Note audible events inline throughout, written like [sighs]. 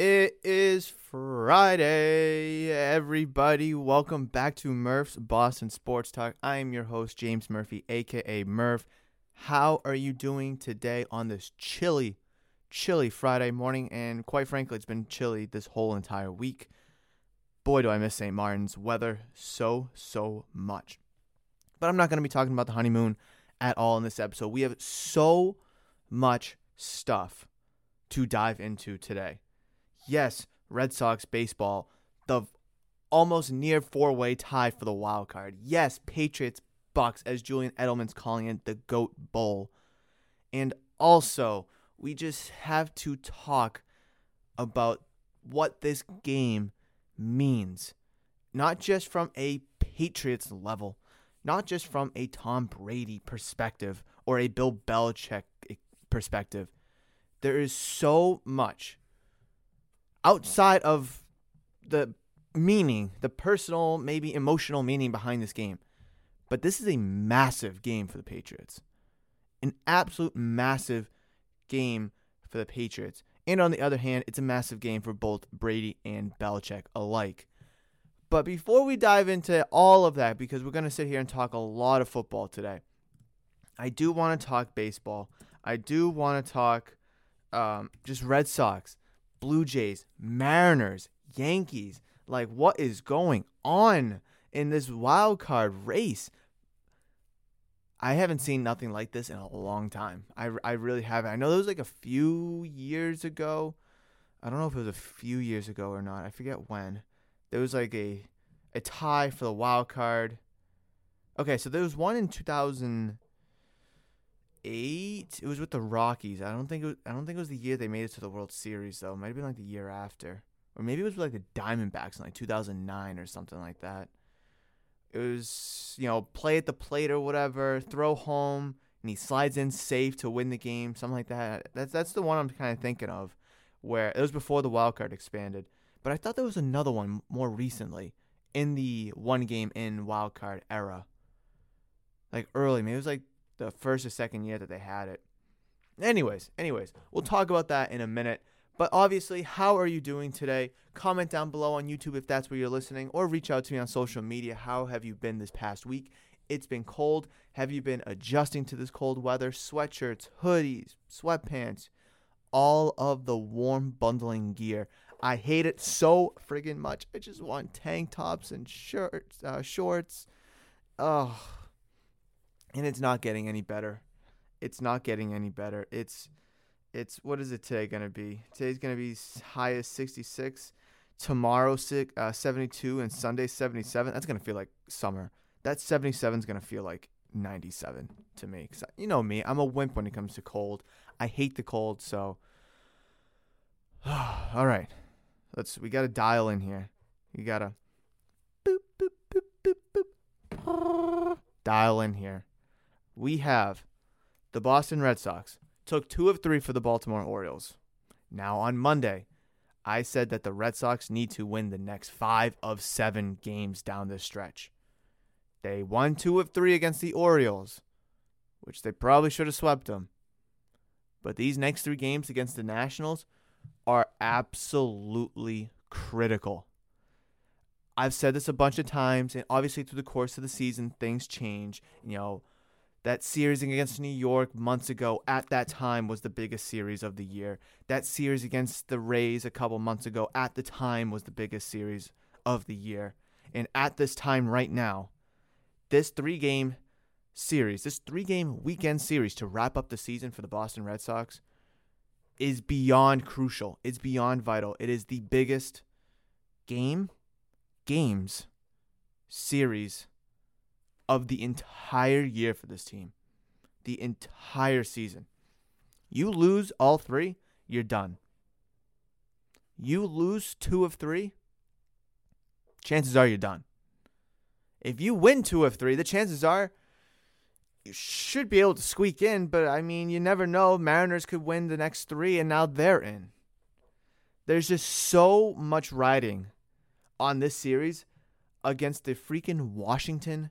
It is Friday, everybody. Welcome back to Murph's Boston Sports Talk. I am your host, James Murphy, aka Murph. How are you doing today on this chilly, chilly Friday morning? And quite frankly, it's been chilly this whole entire week. Boy, do I miss St. Martin's weather so, so much. But I'm not going to be talking about the honeymoon at all in this episode. We have so much stuff to dive into today. Yes, Red Sox baseball, the almost near four way tie for the wild card. Yes, Patriots Bucks, as Julian Edelman's calling it, the GOAT Bowl. And also, we just have to talk about what this game means. Not just from a Patriots level, not just from a Tom Brady perspective or a Bill Belichick eh, perspective. There is so much outside of the meaning, the personal, maybe emotional meaning behind this game. But this is a massive game for the Patriots. An absolute massive game for the Patriots. And on the other hand, it's a massive game for both Brady and Belichick alike. But before we dive into all of that, because we're going to sit here and talk a lot of football today, I do want to talk baseball. I do want to talk um, just Red Sox. Blue Jays, Mariners, Yankees. Like, what is going on in this wild card race? I haven't seen nothing like this in a long time. I, I really haven't. I know there was like a few years ago. I don't know if it was a few years ago or not. I forget when. There was like a a tie for the wild card. Okay, so there was one in 2008. It was with the Rockies. I don't think it was, I don't think it was the year they made it to the World Series though. It might have been like the year after. Or maybe it was like the Diamondbacks in like 2009 or something like that. It was, you know, play at the plate or whatever, throw home, and he slides in safe to win the game, something like that. That's that's the one I'm kind of thinking of, where it was before the wild card expanded. But I thought there was another one more recently in the one game in wild card era. Like early, maybe it was like the first or second year that they had it. Anyways, anyways, we'll talk about that in a minute. But obviously, how are you doing today? Comment down below on YouTube if that's where you're listening, or reach out to me on social media. How have you been this past week? It's been cold. Have you been adjusting to this cold weather? Sweatshirts, hoodies, sweatpants, all of the warm bundling gear. I hate it so friggin' much. I just want tank tops and shirts, uh, shorts. Oh, and it's not getting any better. It's not getting any better. It's It's what is it today going to be? Today's going to be high as 66. Tomorrow, uh, 72, and Sunday, 77. That's going to feel like summer. That 77 is going to feel like 97 to me. Cause you know me, I'm a wimp when it comes to cold. I hate the cold, so. [sighs] All right, let's. We got to dial in here. You gotta. Boop, boop, boop, boop, boop. Dial in here. We have the Boston Red Sox took two of three for the Baltimore Orioles. Now on Monday, I said that the Red Sox need to win the next five of seven games down this stretch. They won two of three against the Orioles, which they probably should have swept them. But these next three games against the Nationals are absolutely critical. I've said this a bunch of times, and obviously through the course of the season, things change. You know, that series against New York months ago at that time was the biggest series of the year. That series against the Rays a couple months ago at the time was the biggest series of the year. And at this time right now, this three game series, this three game weekend series to wrap up the season for the Boston Red Sox is beyond crucial. It's beyond vital. It is the biggest game, games, series of the entire year for this team. The entire season. You lose all three, you're done. You lose two of three, chances are you're done. If you win two of three, the chances are you should be able to squeak in, but I mean, you never know. Mariners could win the next three, and now they're in. There's just so much riding on this series against the freaking Washington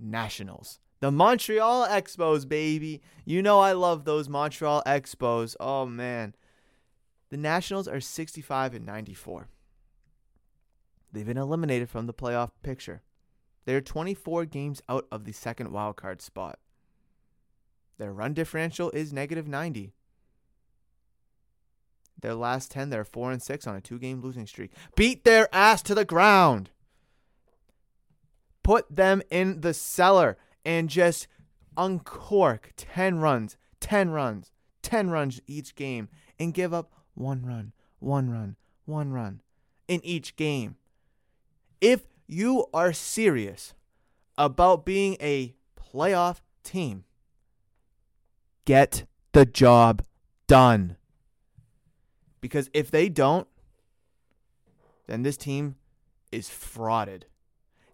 Nationals. The Montreal Expos, baby. You know I love those Montreal Expos. Oh, man. The Nationals are 65 and 94. They've been eliminated from the playoff picture. They're 24 games out of the second wildcard spot. Their run differential is negative 90. Their last 10, they're 4 and 6 on a two game losing streak. Beat their ass to the ground. Put them in the cellar and just uncork 10 runs, 10 runs, 10 runs each game and give up one run, one run, one run in each game. If you are serious about being a playoff team, get the job done. Because if they don't, then this team is frauded.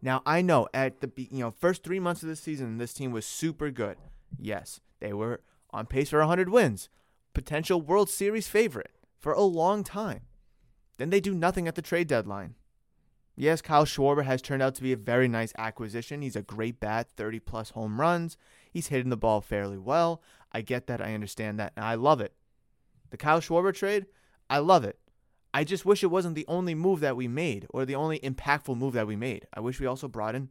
Now I know at the you know first three months of the season, this team was super good. Yes, they were on pace for 100 wins, potential World Series favorite for a long time. Then they do nothing at the trade deadline. Yes, Kyle Schwarber has turned out to be a very nice acquisition. He's a great bat, 30 plus home runs. He's hitting the ball fairly well. I get that. I understand that. And I love it. The Kyle Schwarber trade, I love it. I just wish it wasn't the only move that we made or the only impactful move that we made. I wish we also brought in,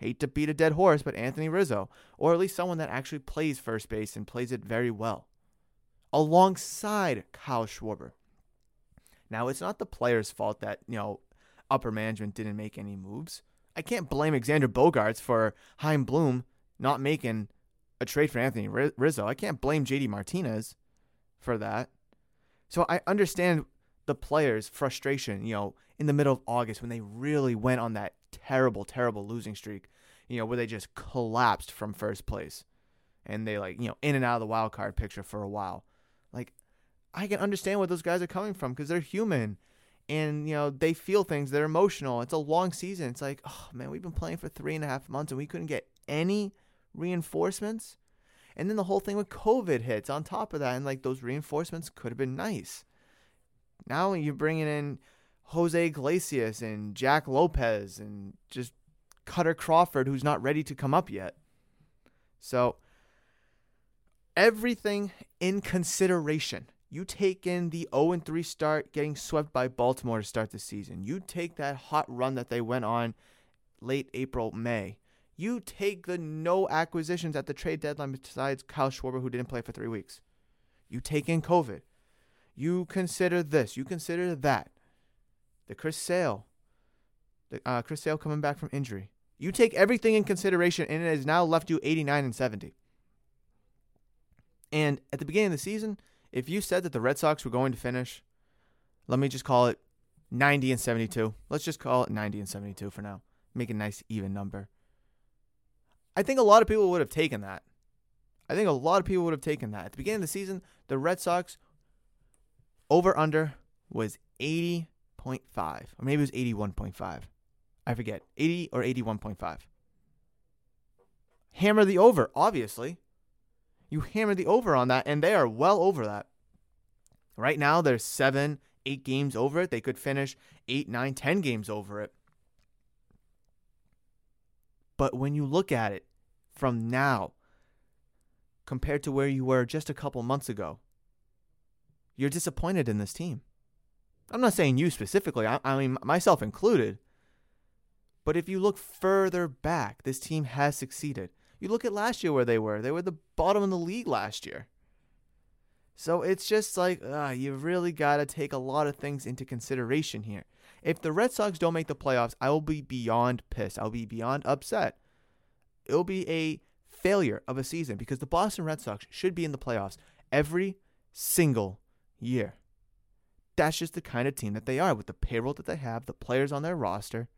hate to beat a dead horse, but Anthony Rizzo, or at least someone that actually plays first base and plays it very well, alongside Kyle Schwarber. Now, it's not the player's fault that, you know, upper management didn't make any moves. I can't blame Xander Bogaerts for Chaim Bloom not making a trade for Anthony Rizzo. I can't blame JD Martinez for that. So I understand the players' frustration, you know, in the middle of August when they really went on that terrible, terrible losing streak, you know, where they just collapsed from first place. And they like, you know, in and out of the wild card picture for a while. Like, I can understand where those guys are coming from because they're human. And you know they feel things they're emotional. It's a long season. It's like oh man we've been playing for three and a half months and we couldn't get any reinforcements. And then the whole thing with covid hits on top of that and like those reinforcements could have been nice now you're bringing in jose iglesias and jack lopez and just Kutter crawford who's not ready to come up yet so everything in consideration you take in the 0 3 start, getting swept by Baltimore to start the season. You take that hot run that they went on late April, May. You take the no acquisitions at the trade deadline besides Kyle Schwarber, who didn't play for three weeks. You take in COVID. You consider this. You consider that. The Chris Sale. The, uh, Chris Sale coming back from injury. You take everything in consideration, and it has now left you 89 and 70. And at the beginning of the season, If you said that the Red Sox were going to finish, let me just call it 90 and 72. Let's just call it 90 and 72 for now. Make a nice even number. I think a lot of people would have taken that. I think a lot of people would have taken that. At the beginning of the season, the Red Sox over under was 80.5, or maybe it was 81.5. I forget. 80 or 81.5. Hammer the over, obviously. You hammer the over on that, and they are well over that. Right now, they're seven, eight games over it. They could finish eight, nine, ten games over it. But when you look at it from now compared to where you were just a couple months ago, you're disappointed in this team. I'm not saying you specifically, I, I mean, myself included. But if you look further back, this team has succeeded. You look at last year where they were. They were the bottom of the league last year. So it's just like, uh, you really got to take a lot of things into consideration here. If the Red Sox don't make the playoffs, I will be beyond pissed. I'll be beyond upset. It'll be a failure of a season because the Boston Red Sox should be in the playoffs every single year. That's just the kind of team that they are with the payroll that they have, the players on their roster.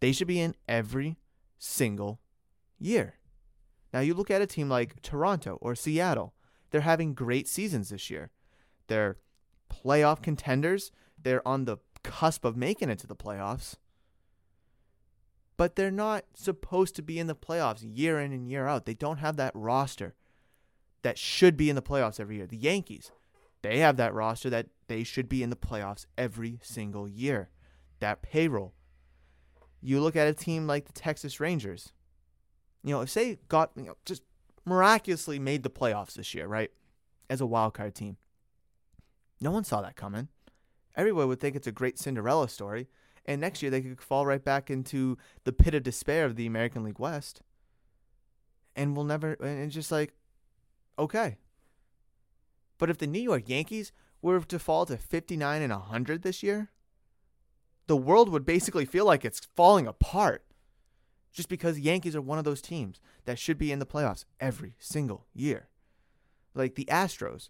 They should be in every single year. Now, you look at a team like Toronto or Seattle, they're having great seasons this year. They're playoff contenders, they're on the cusp of making it to the playoffs. But they're not supposed to be in the playoffs year in and year out. They don't have that roster that should be in the playoffs every year. The Yankees, they have that roster that they should be in the playoffs every single year. That payroll. You look at a team like the Texas Rangers. You know, if they got you know, just miraculously made the playoffs this year, right? As a wild card team. No one saw that coming. Everyone would think it's a great Cinderella story, and next year they could fall right back into the pit of despair of the American League West. And we'll never and it's just like okay. But if the New York Yankees were to fall to 59 and 100 this year, the world would basically feel like it's falling apart. Just because Yankees are one of those teams that should be in the playoffs every single year. Like the Astros,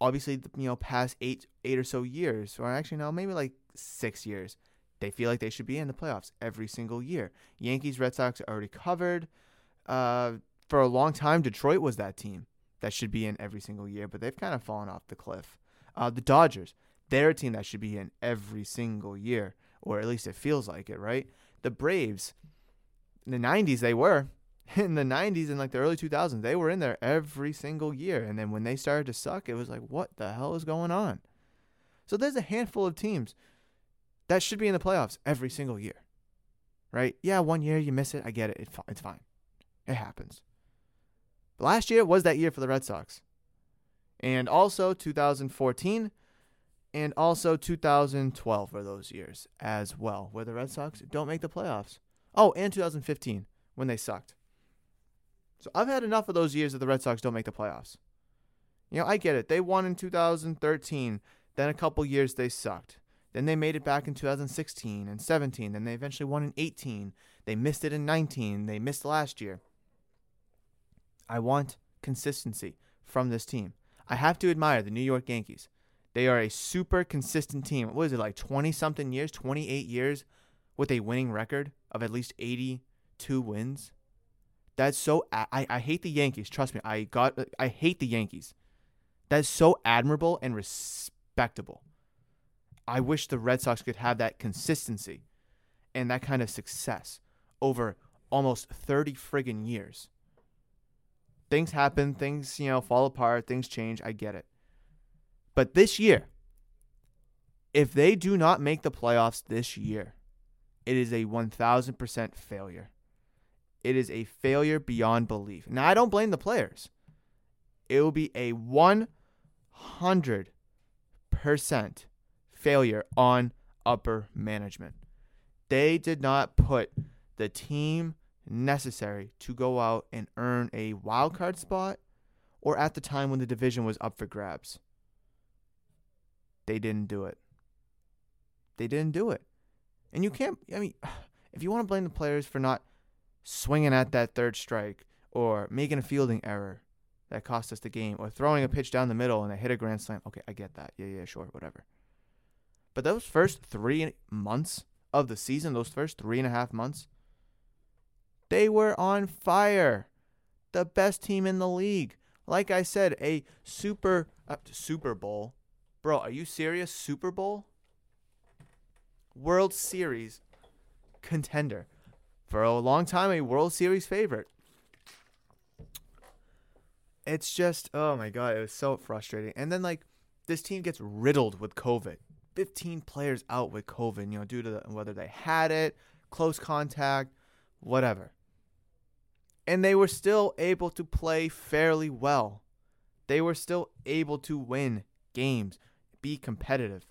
obviously, you know, past eight eight or so years, or actually no, maybe like six years, they feel like they should be in the playoffs every single year. Yankees, Red Sox are already covered. Uh, for a long time, Detroit was that team that should be in every single year, but they've kind of fallen off the cliff. Uh, the Dodgers, they're a team that should be in every single year, or at least it feels like it, right? The Braves, in the 90s, they were. [laughs] In the 90s and like the early 2000s, they were in there every single year. And then when they started to suck, it was like, what the hell is going on? So there's a handful of teams that should be in the playoffs every single year, right? Yeah, one year you miss it. I get it. It's fine. It happens. But last year was that year for the Red Sox. And also 2014 and also 2012 were those years as well, where the Red Sox don't make the playoffs. Oh, and 2015 when they sucked. So I've had enough of those years that the Red Sox don't make the playoffs. You know, I get it. They won in 2013, then a couple years they sucked. Then they made it back in 2016 and 17, then they eventually won in 18. They missed it in 19, they missed last year. I want consistency from this team. I have to admire the New York Yankees. They are a super consistent team. What is it, like 20 something years, 28 years with a winning record of at least 82 wins? That's so. I, I hate the Yankees. Trust me. I got. I hate the Yankees. That's so admirable and respectable. I wish the Red Sox could have that consistency and that kind of success over almost 30 friggin' years. Things happen, things, you know, fall apart, things change. I get it. But this year, if they do not make the playoffs this year, it is a 1000% failure. It is a failure beyond belief. Now, I don't blame the players. It will be a 100% failure on upper management. They did not put the team necessary to go out and earn a wild card spot or at the time when the division was up for grabs. They didn't do it. They didn't do it. And you can't, I mean, [sighs] if you want to blame the players for not swinging at that third strike or making a fielding error, that cost us the game, or throwing a pitch down the middle and they hit a grand slam. Okay, I get that. Yeah, yeah, sure, whatever. But those first three months of the season, those first three and a half months, they were on fire. The best team in the league. Like I said, a super uh, Super Bowl. Bro, are you serious? Super Bowl? World Series contender. For a long time, a World Series favorite. It's just, oh my God, it was so frustrating. And then, like, this team gets riddled with COVID. 15 players out with COVID, you know, due to the, whether they had it, close contact, whatever. And they were still able to play fairly well. They were still able to win games, be competitive.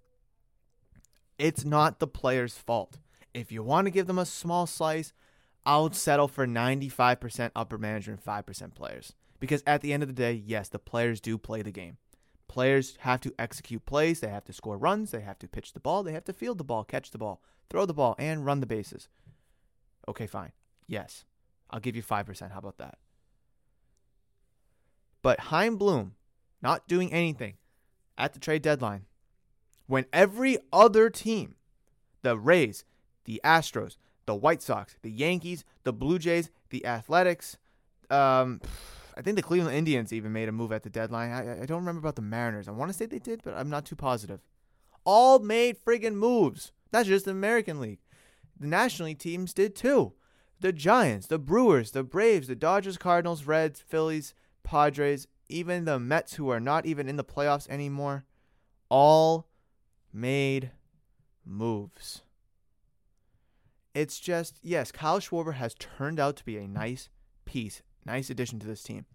It's not the players' fault. If you want to give them a small slice, I'll settle for 95% upper management, 5% players. Because at the end of the day, yes, the players do play the game. Players have to execute plays, they have to score runs, they have to pitch the ball, they have to field the ball, catch the ball, throw the ball, and run the bases. Okay, fine. Yes. I'll give you 5%. How about that? But Chaim Bloom not doing anything at the trade deadline when every other team, the Rays, the Astros, the White Sox, the Yankees, the Blue Jays, the Athletics, um, I think the Cleveland Indians even made a move at the deadline. I, I don't remember about the Mariners. I want to say they did, but I'm not too positive. All made friggin' moves. Not just the American League. The National League teams did too. The Giants, the Brewers, the Braves, the Dodgers, Cardinals, Reds, Phillies, Padres, even the Mets, who are not even in the playoffs anymore, all made moves. It's just, yes, Kyle Schwarber has turned out to be a nice piece, nice addition to this team.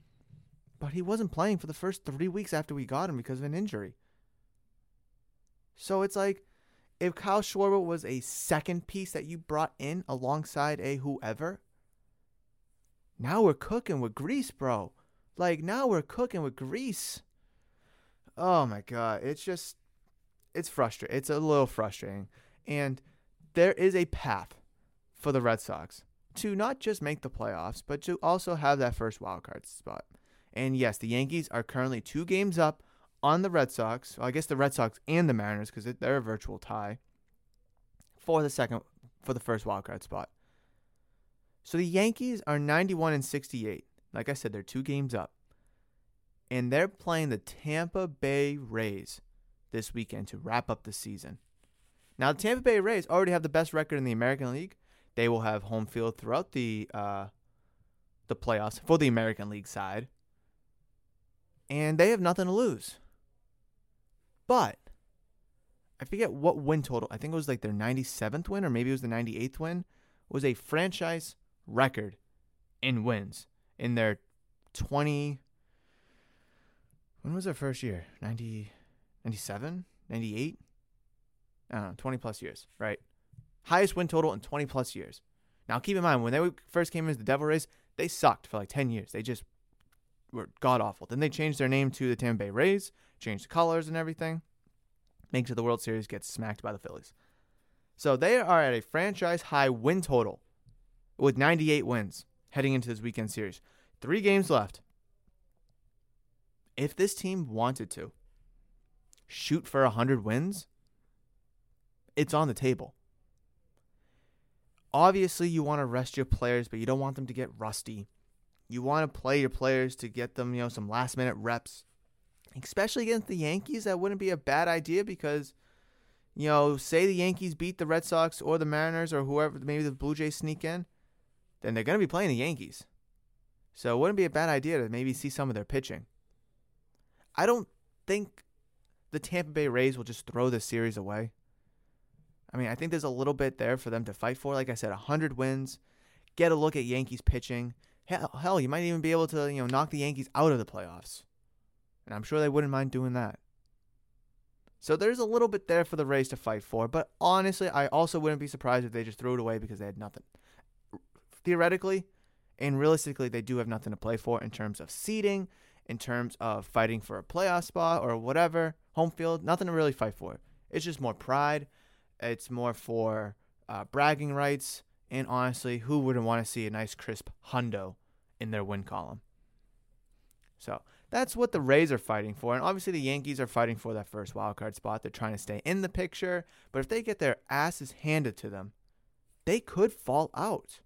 But he wasn't playing for the first three weeks after we got him because of an injury. So it's like, if Kyle Schwarber was a second piece that you brought in alongside a whoever, now we're cooking with grease, bro. Like now we're cooking with grease. Oh my god, it's just it's frustrating. It's a little frustrating. And there is a path for the Red Sox to not just make the playoffs, but to also have that first wild card spot. And yes, the Yankees are currently two games up on the Red Sox. Well, I guess the Red Sox and the Mariners because they're a virtual tie for the second for the first wild card spot. So the Yankees are 91 and 68. Like I said, they're two games up. And they're playing the Tampa Bay Rays this weekend to wrap up the season. Now, the Tampa Bay Rays already have the best record in the American League. They will have home field throughout the uh, the playoffs for the American League side, and they have nothing to lose. But I forget what win total. I think it was like their 97th win, or maybe it was the 98th win. Was a franchise record in wins in their 20 when was their first year 90 97 98 i don't know 20 plus years right highest win total in 20 plus years now keep in mind when they first came into the devil rays they sucked for like 10 years they just were god awful then they changed their name to the tampa bay rays changed the colors and everything makes it the world series gets smacked by the phillies so they are at a franchise high win total with 98 wins heading into this weekend series Three games left. If this team wanted to shoot for 100 wins, it's on the table. Obviously, you want to rest your players, but you don't want them to get rusty. You want to play your players to get them, you know, some last minute reps. Especially against the Yankees, that wouldn't be a bad idea because, you know, say the Yankees beat the Red Sox or the Mariners or whoever, maybe the Blue Jays sneak in, then they're going to be playing the Yankees. So it wouldn't be a bad idea to maybe see some of their pitching. I don't think the Tampa Bay Rays will just throw this series away. I mean, I think there's a little bit there for them to fight for. Like I said, 100 wins, get a look at Yankees pitching. Hell, hell, you might even be able to, you know, knock the Yankees out of the playoffs. And I'm sure they wouldn't mind doing that. So there's a little bit there for the Rays to fight for, but honestly, I also wouldn't be surprised if they just threw it away because they had nothing. Theoretically, and realistically, they do have nothing to play for in terms of seeding, in terms of fighting for a playoff spot or whatever, home field, nothing to really fight for. It's just more pride. It's more for uh, bragging rights. And honestly, who wouldn't want to see a nice crisp hundo in their win column? So that's what the Rays are fighting for. And obviously, the Yankees are fighting for that first wild card spot. They're trying to stay in the picture. But if they get their asses handed to them, they could fall out.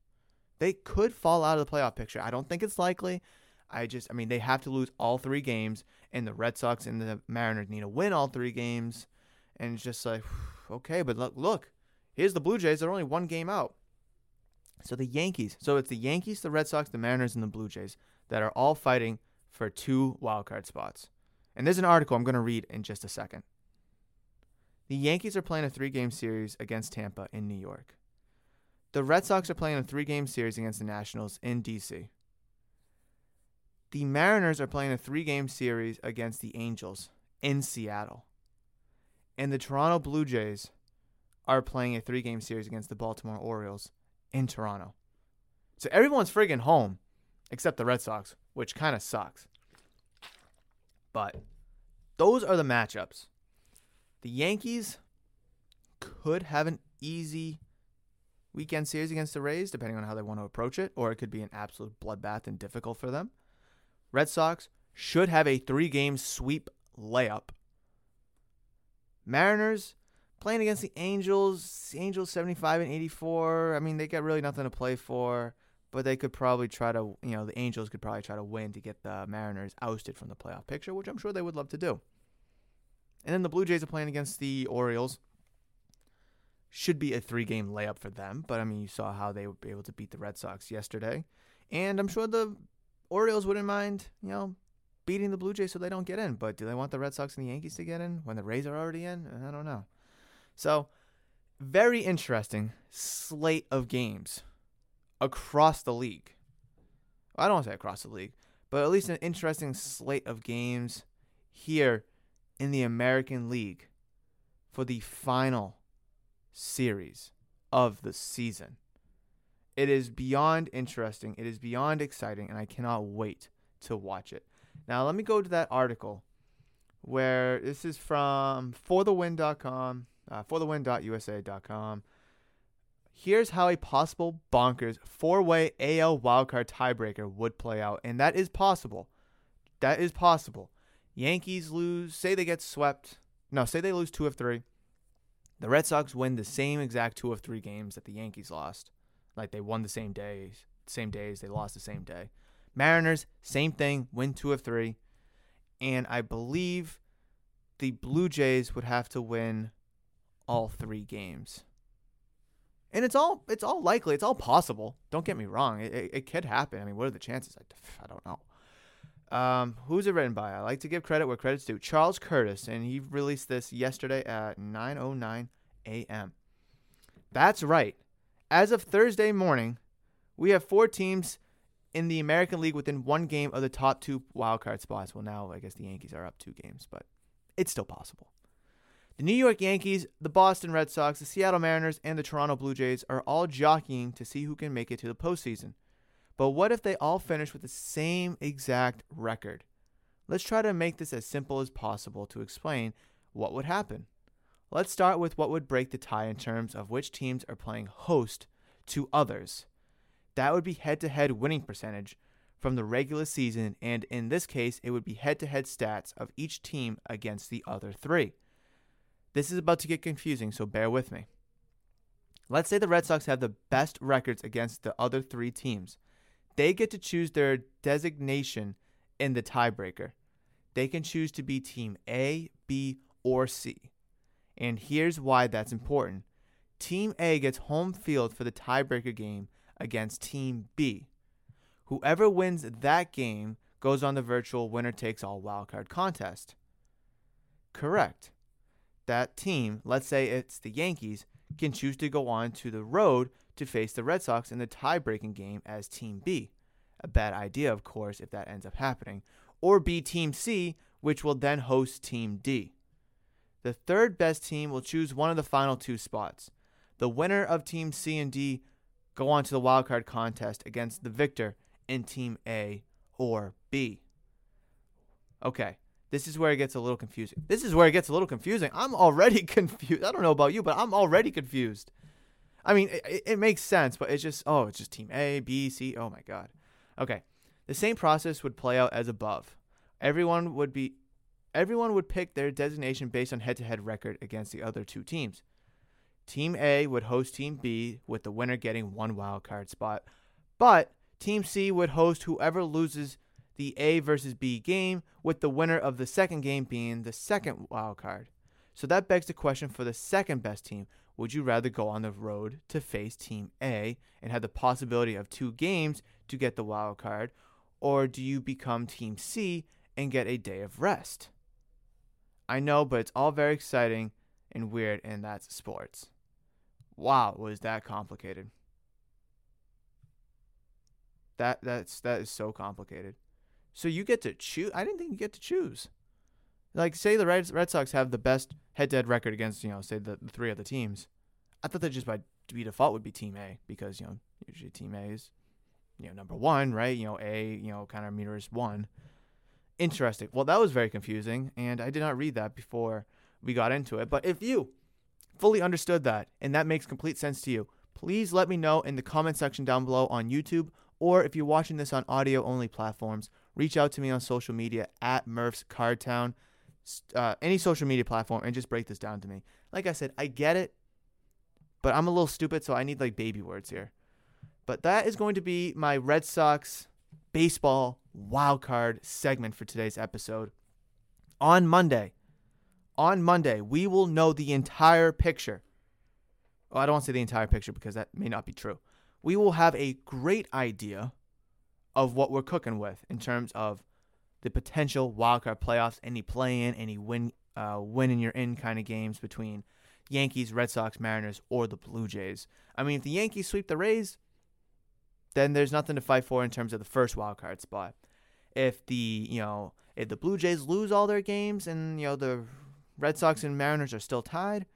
They could fall out of the playoff picture. I don't think it's likely. I just, I mean, they have to lose all three games, and the Red Sox and the Mariners need to win all three games. And it's just like, [sighs] okay, but look, look, here's the Blue Jays. They're only one game out. So the Yankees, so it's the Yankees, the Red Sox, the Mariners, and the Blue Jays that are all fighting for two wildcard spots. And there's an article I'm going to read in just a second. The Yankees are playing a three game series against Tampa in New York. The Red Sox are playing a three game series against the Nationals in D.C. The Mariners are playing a three game series against the Angels in Seattle. And the Toronto Blue Jays are playing a three game series against the Baltimore Orioles in Toronto. So everyone's friggin' home except the Red Sox, which kind of sucks. But those are the matchups. The Yankees could have an easy weekend series against the Rays, depending on how they want to approach it, or it could be an absolute bloodbath and difficult for them. Red Sox should have a three game sweep layup. Mariners playing against the Angels, the Angels 75 and 84. I mean, they got really nothing to play for but they could probably try to, you know, the Angels could probably try to win to get the Mariners ousted from the playoff picture, which I'm sure they would love to do. And then the Blue Jays are playing against the Orioles. Should be a three game layup for them, but I mean, you saw how they be able to beat the Red Sox yesterday. And I'm sure the Orioles wouldn't mind, you know, beating the Blue Jays so they don't get in. But do they want the Red Sox and the Yankees to get in when the Rays are already in? I don't know. So, very interesting slate of games across the league. I don't want to say across the league, but at least an interesting slate of games here in the American League for the final series of the season. It is beyond interesting. It is beyond exciting, and I cannot wait to watch it. Now, let me go to that article where this is from forthewin.com, uh, forthewin.usa.com. Here's how a possible bonkers four way AL wildcard tiebreaker would play out. And that is possible. That is possible. Yankees lose, say they get swept. No, say they lose two of three. The Red Sox win the same exact two of three games that the Yankees lost. Like they won the same days, same days, they lost the same day. Mariners, same thing, win two of three. And I believe the Blue Jays would have to win all three games and it's all it's all likely, it's all possible. Don't get me wrong, it, it, it could happen. I mean, what are the chances? I, I don't know. Um, who's it written by? I like to give credit where credit's due. Charles Curtis, and he released this yesterday at 9:09 a.m. That's right. As of Thursday morning, we have four teams in the American League within one game of the top two wildcard spots. Well, now I guess the Yankees are up two games, but it's still possible. The New York Yankees, the Boston Red Sox, the Seattle Mariners, and the Toronto Blue Jays are all jockeying to see who can make it to the postseason. But what if they all finish with the same exact record? Let's try to make this as simple as possible to explain what would happen. Let's start with what would break the tie in terms of which teams are playing host to others. That would be head to head winning percentage from the regular season, and in this case, it would be head to head stats of each team against the other three. This is about to get confusing, so bear with me. Let's say the Red Sox have the best records against the other three teams. They get to choose their designation in the tiebreaker. They can choose to be Team A, B, or C. And here's why that's important Team A gets home field for the tiebreaker game against Team B. Whoever wins that game goes on the virtual winner takes all wildcard contest. Correct that team, let's say it's the Yankees, can choose to go on to the road to face the Red Sox in the tie breaking game as Team B. A bad idea, of course, if that ends up happening. Or be Team C, which will then host Team D. The third best team will choose one of the final two spots. The winner of Team C and D go on to the wildcard contest against the victor in Team A or B. Okay, this is where it gets a little confusing. This is where it gets a little confusing. I'm already [laughs] confused. I don't know about you, but I'm already confused. I mean, it, it makes sense, but it's just, oh, it's just team A, B, C. Oh my God. Okay. The same process would play out as above. Everyone would be everyone would pick their designation based on head-to-head record against the other two teams. Team A would host Team B with the winner getting one wild card spot, but Team C would host whoever loses the A versus B game, with the winner of the second game being the second wild card. So that begs the question for the second best team would you rather go on the road to face Team A and have the possibility of two games to get the wild card, or do you become Team C and get a day of rest? I know, but it's all very exciting and weird, and that's sports. Wow, was that complicated? That that's that is so complicated. So you get to choose. I didn't think you get to choose. Like, say the Red, Sox have the best head-to-head record against, you know, say the, the three other teams. I thought that just by be default would be Team A because you know usually Team A is, you know, number one, right? You know, A, you know, kind of mirrors one. Interesting. Well, that was very confusing, and I did not read that before we got into it. But if you fully understood that and that makes complete sense to you, please let me know in the comment section down below on YouTube, or if you're watching this on audio only platforms, reach out to me on social media at Murph's Cardtown, uh, any social media platform, and just break this down to me. Like I said, I get it, but I'm a little stupid, so I need like baby words here. But that is going to be my Red Sox baseball wild card segment for today's episode. On Monday, on Monday, we will know the entire picture. Well, I don't want to say the entire picture because that may not be true. We will have a great idea of what we're cooking with in terms of the potential wildcard playoffs, any play in, any win, uh, win in your in kind of games between Yankees, Red Sox, Mariners, or the Blue Jays. I mean, if the Yankees sweep the Rays, then there's nothing to fight for in terms of the first wildcard spot. If the you know if the Blue Jays lose all their games and you know the Red Sox and Mariners are still tied,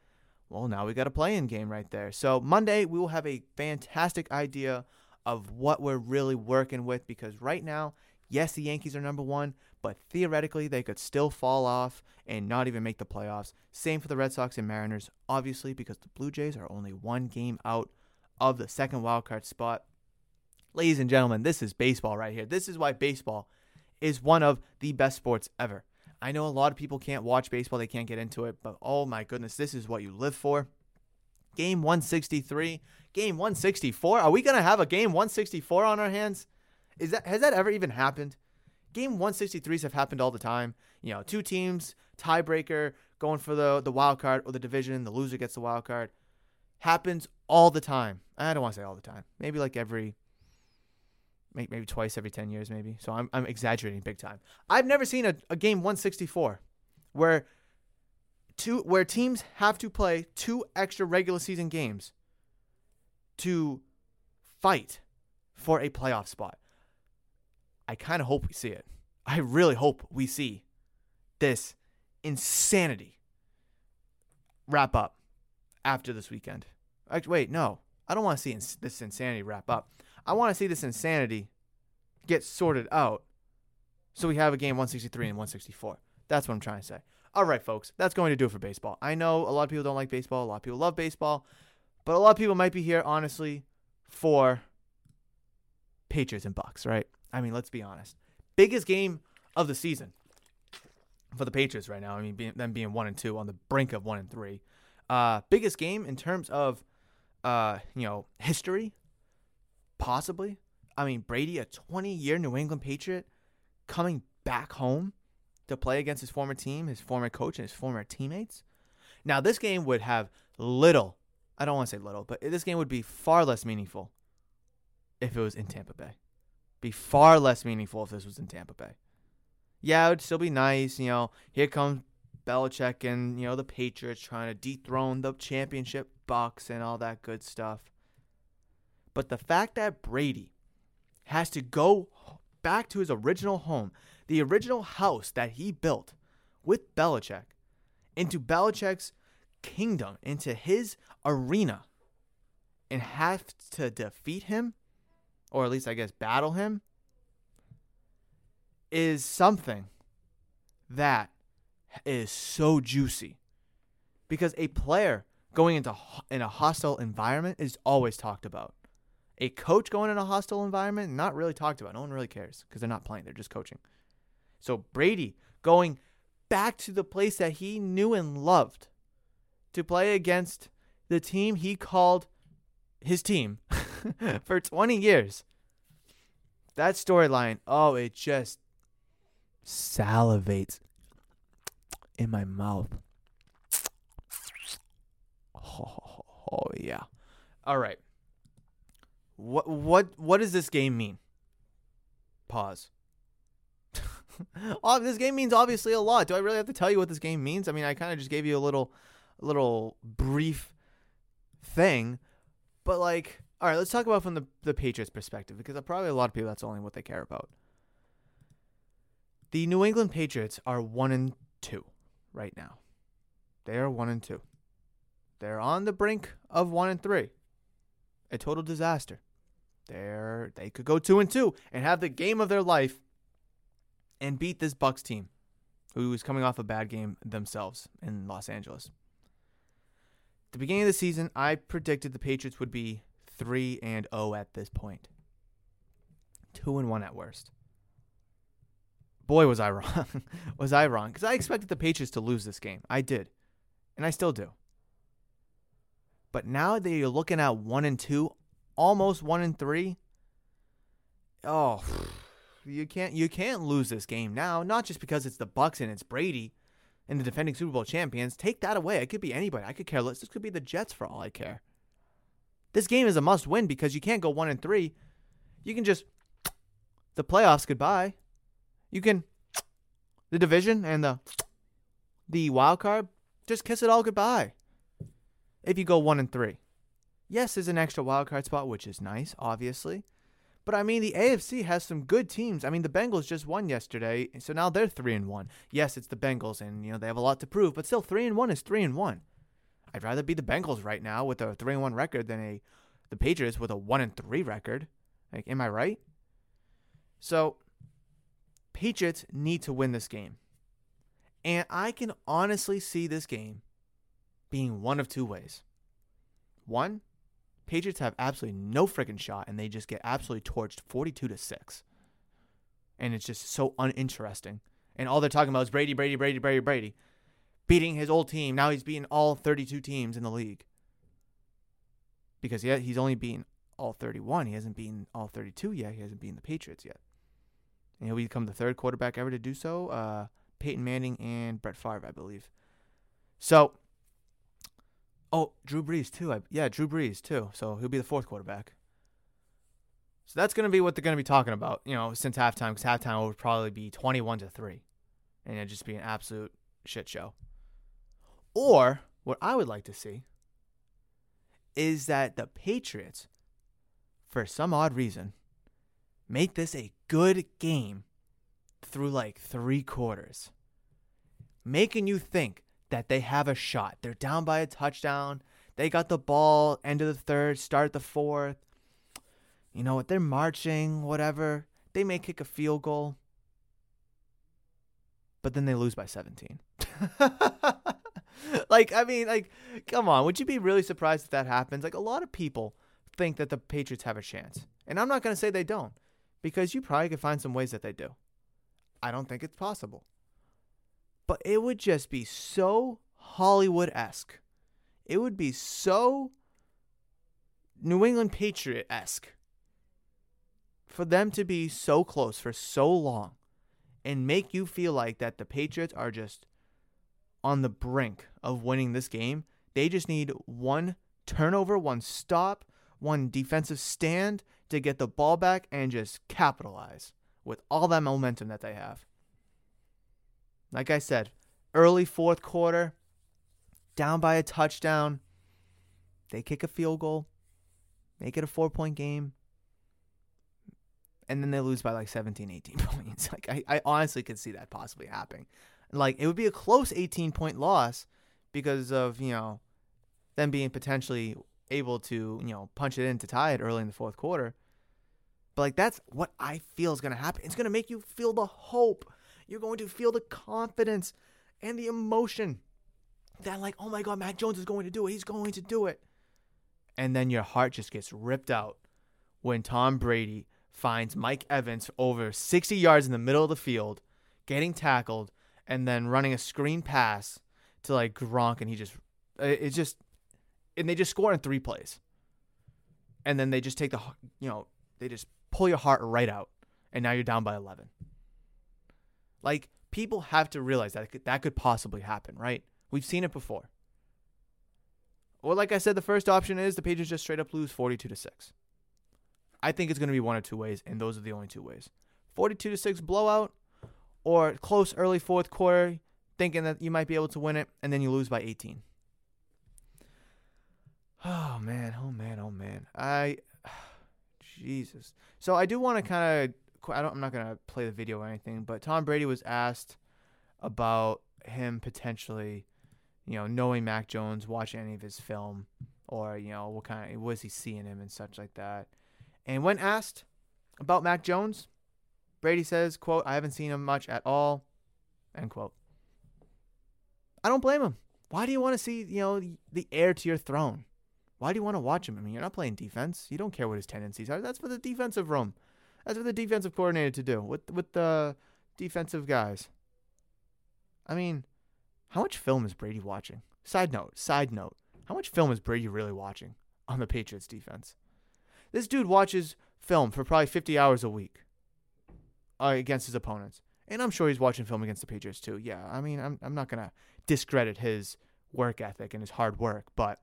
well now we got a play-in game right there. So Monday we will have a fantastic idea of what we're really working with because right now, yes, the Yankees are number one, but theoretically they could still fall off and not even make the playoffs. Same for the Red Sox and Mariners, obviously, because the Blue Jays are only one game out of the second wildcard spot. Ladies and gentlemen, this is baseball right here. This is why baseball is one of the best sports ever. I know a lot of people can't watch baseball, they can't get into it, but oh my goodness, this is what you live for. Game 163, game 164. Are we going to have a game 164 on our hands? Is that has that ever even happened? Game 163s have happened all the time. You know, two teams, tiebreaker, going for the the wild card or the division, the loser gets the wild card. Happens all the time. I don't want to say all the time. Maybe like every maybe twice every 10 years maybe. So I'm I'm exaggerating big time. I've never seen a, a game 164 where two where teams have to play two extra regular season games to fight for a playoff spot. I kind of hope we see it. I really hope we see this insanity wrap up after this weekend. Actually, wait, no. I don't want to see ins- this insanity wrap up. I want to see this insanity get sorted out so we have a game 163 and 164. That's what I'm trying to say. All right, folks, that's going to do it for baseball. I know a lot of people don't like baseball, a lot of people love baseball, but a lot of people might be here, honestly, for Patriots and Bucks, right? I mean, let's be honest. Biggest game of the season for the Patriots right now. I mean, being, them being one and two on the brink of one and three. Uh, biggest game in terms of, uh, you know, history, possibly. I mean, Brady, a 20 year New England Patriot, coming back home to play against his former team, his former coach, and his former teammates. Now, this game would have little, I don't want to say little, but this game would be far less meaningful if it was in Tampa Bay. Be far less meaningful if this was in Tampa Bay. Yeah, it would still be nice. You know, here comes Belichick and, you know, the Patriots trying to dethrone the championship Bucks and all that good stuff. But the fact that Brady has to go back to his original home, the original house that he built with Belichick, into Belichick's kingdom, into his arena, and have to defeat him, or at least I guess battle him, is something that is so juicy. Because a player going into in a hostile environment is always talked about. A coach going in a hostile environment, not really talked about. No one really cares because they're not playing, they're just coaching. So Brady going back to the place that he knew and loved to play against the team he called his team [laughs] for 20 years. That storyline, oh, it just salivates in my mouth. Oh, [laughs] oh yeah. All right. What what what does this game mean? Pause. [laughs] oh, this game means obviously a lot. Do I really have to tell you what this game means? I mean, I kind of just gave you a little little brief thing, but like, all right, let's talk about from the the Patriots perspective because probably a lot of people that's only what they care about. The New England Patriots are 1 and 2 right now. They are 1 and 2. They're on the brink of 1 and 3. A total disaster. They're they could go 2 and 2 and have the game of their life and beat this Bucs team who is coming off a bad game themselves in Los Angeles. The beginning of the season, I predicted the Patriots would be 3 and 0 at this point. 2 and 1 at worst boy, was I [laughs] wrong. was I wrong? Because I expected the Patriots to lose this game. I did. And I still do. But now that you're looking at one and two, almost one and 3, oh, [sighs] you can't you can't lose this game now. Not just because it's the Bucs and it's Brady and the defending Super Bowl champions. Take that away. It could be anybody. I could care less. This could be the Jets for all I care. This game is a must win because you can't go one and three. You can just the playoffs goodbye. You can the division and the the wild card, just kiss it all goodbye. If you go one and three. Yes, there's an extra wild card spot, which is nice, obviously. But I mean the AFC has some good teams. I mean the Bengals just won yesterday, so now they're three and one. Yes, it's the Bengals and you know they have a lot to prove, but still three and one is three and one. I'd rather be the Bengals right now with a three and one record than a the Patriots with a one and three record. Like, am I right? So Patriots need to win this game. And I can honestly see this game being one of two ways. One, Patriots have absolutely no freaking shot and they just get absolutely torched 42 to 6. And it's just so uninteresting. And all they're talking about is Brady, Brady, Brady, Brady, Brady. Beating his old team. Now he's beating all 32 teams in the league. Because yeah, he's only beaten all 31. He hasn't beaten all 32 yet. He hasn't beaten the Patriots yet and he'll become the third quarterback ever to do so. Uh, Peyton Manning and Brett Favre, I believe. So, oh, Drew Brees too. I, yeah, Drew Brees too. So he'll be the fourth quarterback. So that's going to be what they're going to be talking about, you know, since halftime, because halftime will probably be 21 to 3. And it'll just be an absolute shit show. Or, what I would like to see is that the Patriots, for some odd reason, make this a good game through like three quarters, making you think that they have a shot. They're down by a touchdown. They got the ball, end of the third, start the fourth. You know what? They're marching, whatever. They may kick a field goal, but then they lose by 17. [laughs] like, I mean, like, come on. Would you be really surprised if that happens? Like, a lot of people think that the Patriots have a chance. And I'm not going to say they don't because you probably could find some ways that they do. I don't think it's possible. But it would just be so Hollywood esque. It would be so New England Patriot esque for them to be so close for so long and make you feel like that the Patriots are just on the brink of winning this game. They just need one turnover, one stop, one defensive stand to get the ball back and just capitalize with all that momentum that they have. Like I said, early fourth quarter, down by a touchdown, they kick a field goal, make it a four point game, and then they lose by like 17, 18 [laughs] points. Like, I, I honestly could see that possibly happening. Like, it would be a close 18 point loss because of, you know, them being potentially able to, you know, punch it in to tie it early in the fourth quarter. But like that's what I feel is going to happen. It's going to make you feel the hope. You're going to feel the confidence and the emotion that like, "Oh my god, Mac Jones is going to do it. He's going to do it." And then your heart just gets ripped out when Tom Brady finds Mike Evans over 60 yards in the middle of the field, getting tackled, and then running a screen pass to like Gronk, and he just uh, it's just and they just score in three plays, and then they just take the you know they just pull your heart right out, and now you're down by eleven. Like people have to realize that that could possibly happen, right? We've seen it before. Or like I said, the first option is the Patriots just straight up lose 42 to 6. I think it's going to be one of two ways, and those are the only two ways. 42 to 6 blowout or close early fourth quarter, thinking that you might be able to win it, and then you lose by 18. Oh man, oh man, oh man. I [sighs] Jesus. So I do want to kind of I don't I'm not going to play the video or anything, but Tom Brady was asked about him potentially you know, knowing Mac Jones, watching any of his film, or you know, what kind of was he seeing him and such like that. And when asked about Mac Jones, Brady says, "quote I haven't seen him much at all." End quote. I don't blame him. Why do you want to see you know the heir to your throne? Why do you want to watch him? I mean, you're not playing defense. You don't care what his tendencies are. That's for the defensive room. That's for the defensive coordinator to do with with the defensive guys. I mean, how much film is Brady watching? Side note, side note. How much film is Brady really watching on the Patriots defense? This dude watches film for probably 50 hours a week uh, against his opponents. And I'm sure he's watching film against the Patriots too. Yeah, I mean, I'm, I'm not going to discredit his work ethic and his hard work, but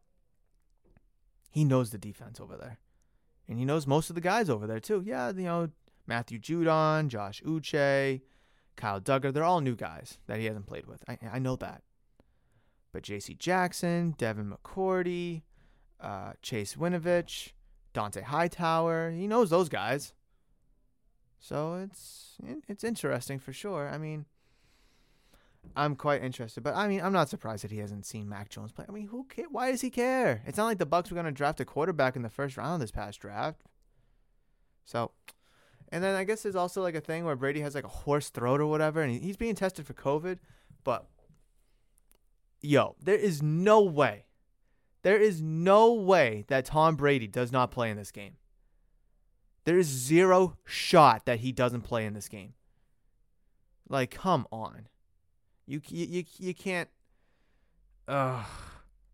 he knows the defense over there. And he knows most of the guys over there too. Yeah, you know, Matthew Judon, Josh Uche, Kyle Dugger, they're all new guys that he hasn't played with. I, I know that. But J.C. Jackson, Devin McCourty, uh, Chase Winovich, Dont'a Hightower, he knows those guys. So it's it's interesting for sure. I mean, I'm quite interested, but I mean, I'm not surprised that he hasn't seen Mac Jones play. I mean, who care? Why does he care? It's not like the Bucs were going to draft a quarterback in the first round of this past draft. So and then I guess there's also like a thing where Brady has like a hoarse throat or whatever, and he's being tested for COVID. But yo, there is no way, there is no way that Tom Brady does not play in this game. There is zero shot that he doesn't play in this game. Like, come on, you you you, can't. Ugh.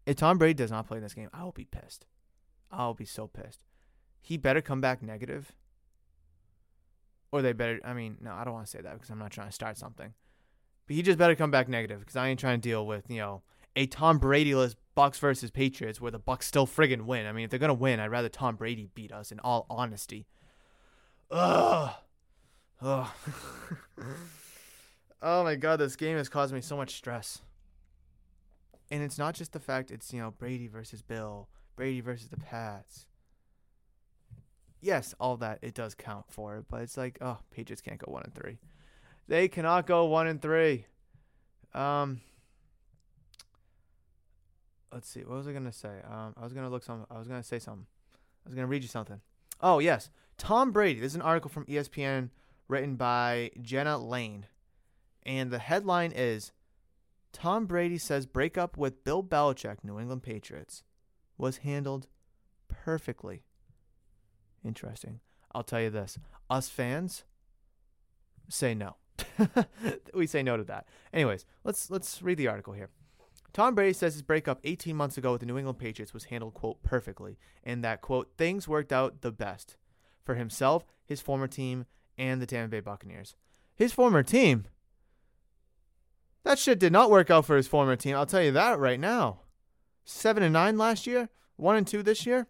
If Tom Brady does not play in this game, I will be pissed. I'll be so pissed. He better come back negative or they better. I mean, no, I don't want to say that because I'm not trying to start something. But he just better come back negative because I ain't trying to deal with you know a Tom Brady-less Bucs versus Patriots where the Bucs still friggin' win. I mean, if they're gonna win, I'd rather Tom Brady beat us. In all honesty. Ugh. Ugh. [laughs] oh my god, this game has caused me so much stress. And it's not just the fact it's you know Brady versus Bill, Brady versus the Pats yes, all that it does count for it, but it's like, oh, Patriots can't go one and three. They cannot go one and three. Um, let's see. What was I gonna say? Um, I was gonna look some. I was gonna say something. I was gonna read you something. Oh yes, Tom Brady. This is an article from ESPN written by Jenna Laine, and the headline is Tom Brady says breakup with Bill Belichick, New England Patriots, was handled perfectly. Interesting. I'll tell you this us fans say no. [laughs] we say no to that. Anyways, let's let's read the article here. Tom Brady says his breakup 18 months ago with the New England Patriots was handled quote perfectly and that quote things worked out the best for himself, his former team, and the Tampa Bay Buccaneers. His former team. That shit did not work out for his former team. I'll tell you that right now. 7 and 9 last year, 1 and 2 this year.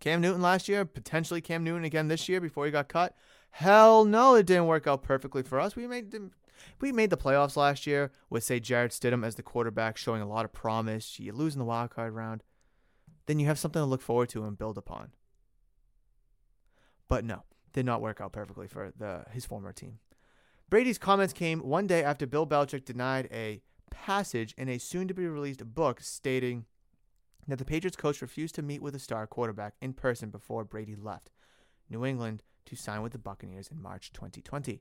Cam Newton last year, potentially Cam Newton again this year before he got cut. Hell no, it didn't work out perfectly for us. We made we made the playoffs last year with say Jarrett Stidham as the quarterback, showing a lot of promise. You lose in the wild card round, then you have something to look forward to and build upon. But no, did not work out perfectly for the his former team. Brady's comments came one day after Bill Belichick denied a passage in a soon-to-be-released book stating that the Patriots coach refused to meet with the star quarterback in person before Brady left New England to sign with the Buccaneers in March 2020.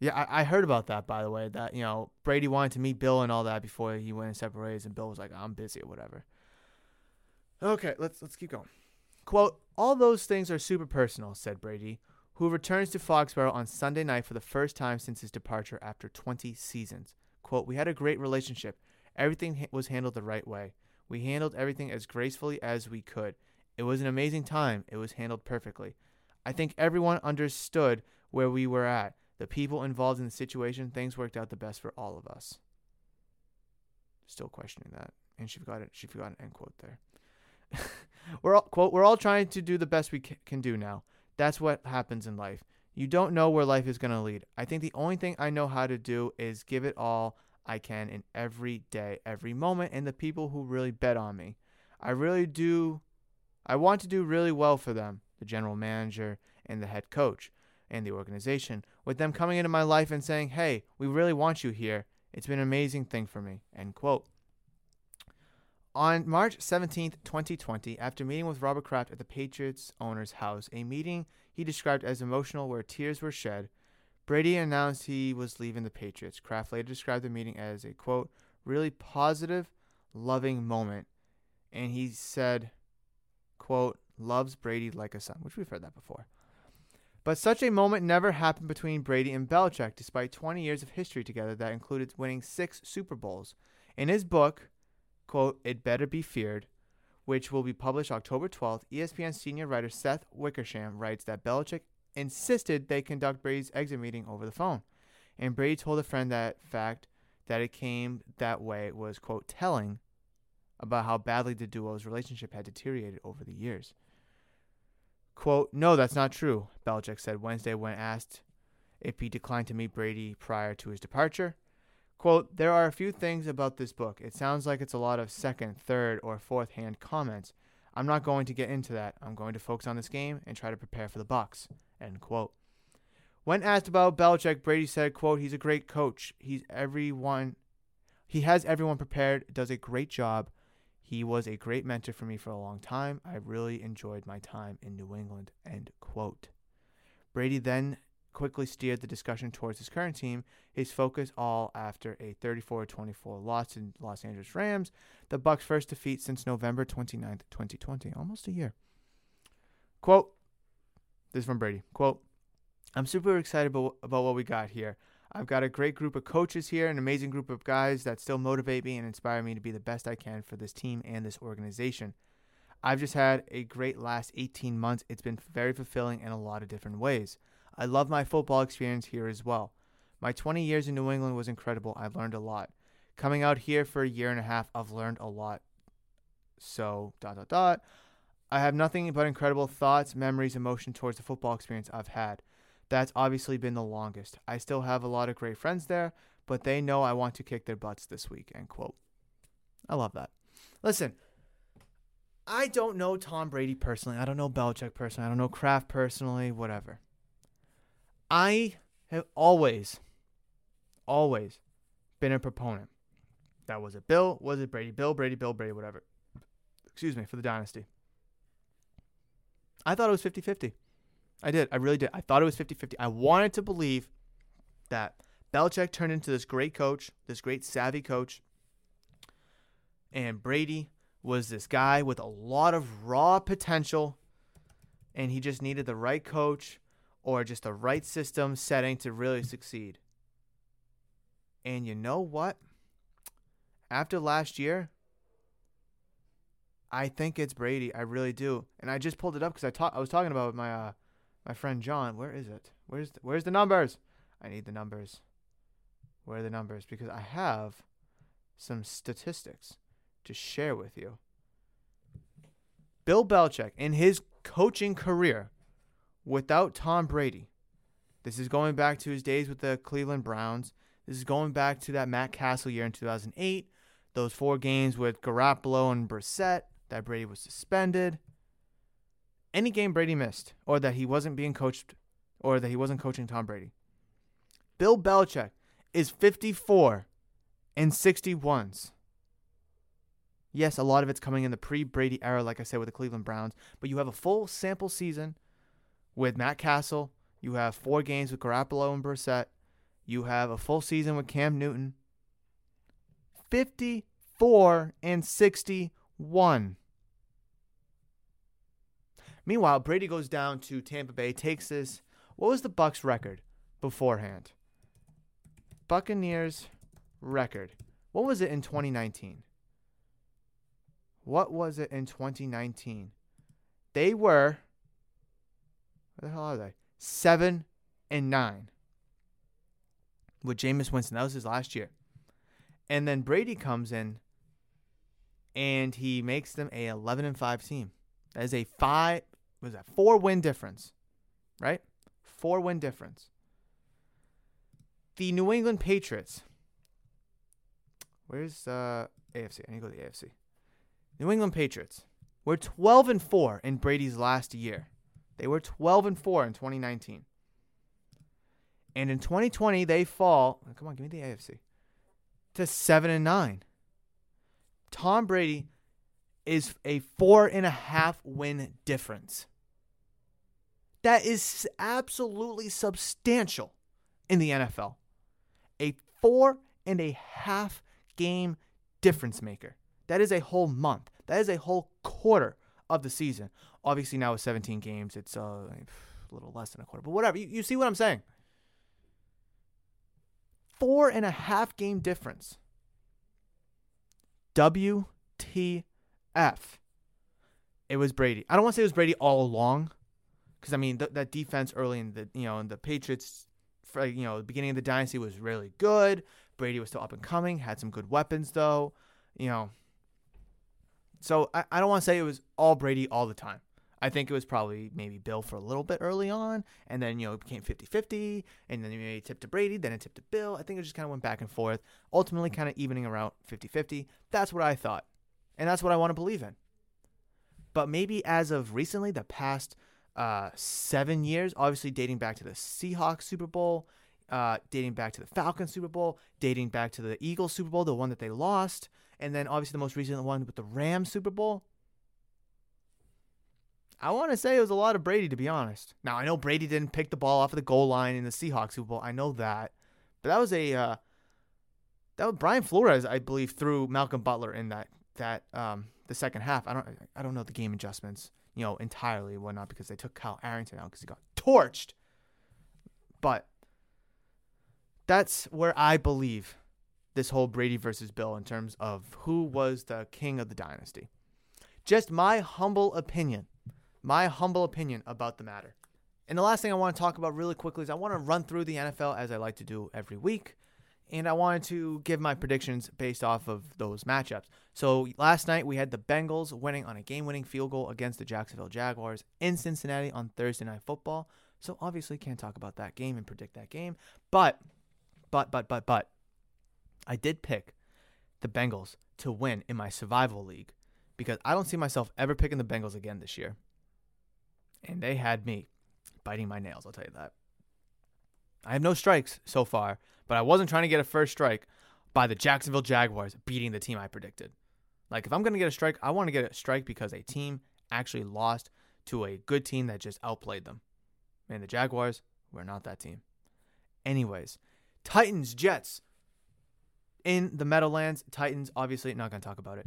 Yeah, I, I, heard about that by the way. That you know Brady wanted to meet Bill and all that before he went in separate ways, and Bill was like, "I'm busy" or whatever. Okay, let's let's keep going. Quote: All those things are super personal," said Brady, who returns to Foxborough on Sunday night for the first time since his departure after 20 seasons. Quote, We had a great relationship. Everything was handled the right way. We handled everything as gracefully as we could. It was an amazing time. It was handled perfectly. I think everyone understood where we were at. The people involved in the situation, things worked out the best for all of us. Still questioning that. And she forgot it. She forgot an end quote there. [laughs] we're all, quote, we're all trying to do the best we can do now. That's what happens in life. You don't know where life is going to lead. I think the only thing I know how to do is give it all I can in every day, every moment, and the people who really bet on me. I really do. I want to do really well for them, the general manager and the head coach and the organization, with them coming into my life and saying, hey, we really want you here. It's been an amazing thing for me. End quote. On March 17, 2020, after meeting with Robert Kraft at the Patriots owner's house, a meeting he described as emotional where tears were shed, Brady announced he was leaving the Patriots. Kraft later described the meeting as a quote, really positive, loving moment. And he said, quote, loves Brady like a son, which we've heard that before. But such a moment never happened between Brady and Belichick, despite 20 years of history together that included winning six Super Bowls. In his book, quote, It Better Be Feared, which will be published October 12th, ESPN senior writer Seth Wickersham writes that Belichick insisted they conduct Brady's exit meeting over the phone. And Brady told a friend that fact that it came that way was, quote, telling about how badly the duo's relationship had deteriorated over the years. Quote, no, that's not true, Belichick said Wednesday when asked if he declined to meet Brady prior to his departure. Quote, there are a few things about this book. It sounds like it's a lot of second, third, or fourth hand comments. I'm not going to get into that. I'm going to focus on this game and try to prepare for the Bucs. End quote. When asked about Belichick, Brady said, quote, he's a great coach. He's everyone he has everyone prepared, does a great job. He was a great mentor for me for a long time. I really enjoyed my time in New England. End quote. Brady then quickly steered the discussion towards his current team, his focus all after a 34-24 loss to Los Angeles Rams, the Bucs' first defeat since November 29th, 2020, almost a year. Quote, this is from Brady. Quote, I'm super excited about, about what we got here. I've got a great group of coaches here, an amazing group of guys that still motivate me and inspire me to be the best I can for this team and this organization. I've just had a great last 18 months. It's been very fulfilling in a lot of different ways. I love my football experience here as well. My 20 years in New England was incredible. I learned a lot. Coming out here for a year and a half, I've learned a lot. So, dot, dot, dot. I have nothing but incredible thoughts, memories, emotion towards the football experience I've had. That's obviously been the longest. I still have a lot of great friends there, but they know I want to kick their butts this week. End quote. I love that. Listen, I don't know Tom Brady personally. I don't know Belichick personally. I don't know Kraft personally, whatever. I have always, always been a proponent. That was it Bill, was it Brady? Bill, Brady, Bill, Brady, whatever. Excuse me, for the dynasty. I thought it was 50 50. I did. I really did. I thought it was 50 50. I wanted to believe that Belichick turned into this great coach, this great savvy coach, and Brady was this guy with a lot of raw potential, and he just needed the right coach or just the right system setting to really succeed. And you know what? After last year, I think it's Brady. I really do. And I just pulled it up because I talk, I was talking about my uh, my friend John. Where is it? Where's the, where's the numbers? I need the numbers. Where are the numbers? Because I have some statistics to share with you. Bill Belichick in his coaching career without Tom Brady. This is going back to his days with the Cleveland Browns. This is going back to that Matt Cassel year in 2008. Those four games with Garoppolo and Brissett that Brady was suspended. Any game Brady missed, or that he wasn't being coached, or that he wasn't coaching Tom Brady. Bill Belichick is 54 and 61s. Yes, a lot of it's coming in the pre Brady era, like I said, with the Cleveland Browns, but you have a full sample season with Matt Cassel. You have four games with Garoppolo and Brissett. You have a full season with Cam Newton. 54 and 61. Meanwhile, Brady goes down to Tampa Bay, takes this What was the Bucs record beforehand? Buccaneers record. What was it in 2019? What was it in 2019? They were where the hell are they? Seven and nine. With Jameis Winston. That was his last year. And then Brady comes in and he makes them a 11 and 5 team. That is a five was that four win difference, right? Four win difference. The New England Patriots. Where's uh AFC? I need to go to the AFC. New England Patriots. We're 12 and 4 in Brady's last year. They were 12 and 4 in 2019. And in 2020 they fall, come on, give me the AFC. To 7 and 9. Tom Brady is a four and a half win difference. That is absolutely substantial in the NFL. A four and a half game difference maker. That is a whole month. That is a whole quarter of the season. Obviously, now with 17 games, it's uh, a little less than a quarter, but whatever. You, you see what I'm saying? Four and a half game difference. WTF. It was Brady. I don't want to say it was Brady all along, because I mean th- that defense early in the you know in the Patriots, you know the beginning of the dynasty was really good. Brady was still up and coming, had some good weapons though, you know. So I, I don't want to say it was all Brady all the time. I think it was probably maybe Bill for a little bit early on, and then, you know, it became 50 50, and then maybe it tipped to Brady, then it tipped to Bill. I think it just kind of went back and forth, ultimately kind of evening around 50 50. That's what I thought, and that's what I want to believe in. But maybe as of recently, the past uh, seven years, obviously dating back to the Seahawks Super Bowl, uh, dating back to the Falcons Super Bowl, dating back to the Eagles Super Bowl, the one that they lost, and then obviously the most recent one with the Rams Super Bowl. I want to say it was a lot of Brady, to be honest. Now I know Brady didn't pick the ball off of the goal line in the Seahawks Super Bowl. I know that, but that was a uh, that was Brian Flores, I believe, threw Malcolm Butler in that that um, the second half. I don't I don't know the game adjustments, you know, entirely whatnot because they took Kyle Arrington out because he got torched. But that's where I believe this whole Brady versus Bill in terms of who was the king of the dynasty. Just my humble opinion my humble opinion about the matter. And the last thing I want to talk about really quickly is I want to run through the NFL as I like to do every week. And I wanted to give my predictions based off of those matchups. So last night we had the Bengals winning on a game winning field goal against the Jacksonville Jaguars in Cincinnati on Thursday Night Football. So obviously can't talk about that game and predict that game. But, but, but, but, but, I did pick the Bengals to win in my survival league because I don't see myself ever picking the Bengals again this year and they had me biting my nails, I'll tell you that. I have no strikes so far, but I wasn't trying to get a first strike by the Jacksonville Jaguars beating the team I predicted. Like, if I'm going to get a strike, I want to get a strike because a team actually lost to a good team that just outplayed them. And the Jaguars were not that team. Anyways, Titans, Jets in the Meadowlands. Titans, obviously, not going to talk about it.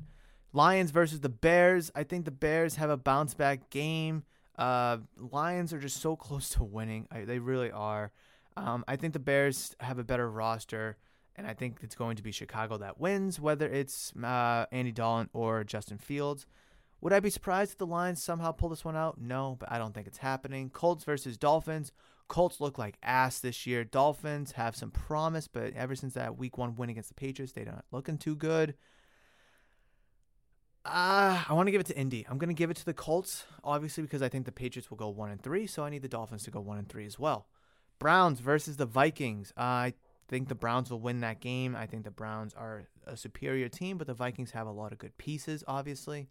Lions versus the Bears. I think the Bears have a bounce back game. Uh, Lions are just so [laughs] close to winning. I, they really are. Um, I think the Bears have a better roster, and I think it's going to be Chicago that wins, whether it's uh, Andy Dalton or Justin Fields. Would I be surprised if the Lions somehow pull this one out? No, but I don't think it's happening. Colts versus Dolphins. Colts look like ass this year. Dolphins have some promise, but ever since that week one win against the Patriots, they're not looking too good. Uh, I want to give it to Indy. I'm going to give it to the Colts, obviously, because I think the Patriots will go one and three. So I need the Dolphins to go one and three as well. Browns versus the Vikings. Uh, I think the Browns will win that game. I think the Browns are a superior team, but the Vikings have a lot of good pieces, obviously.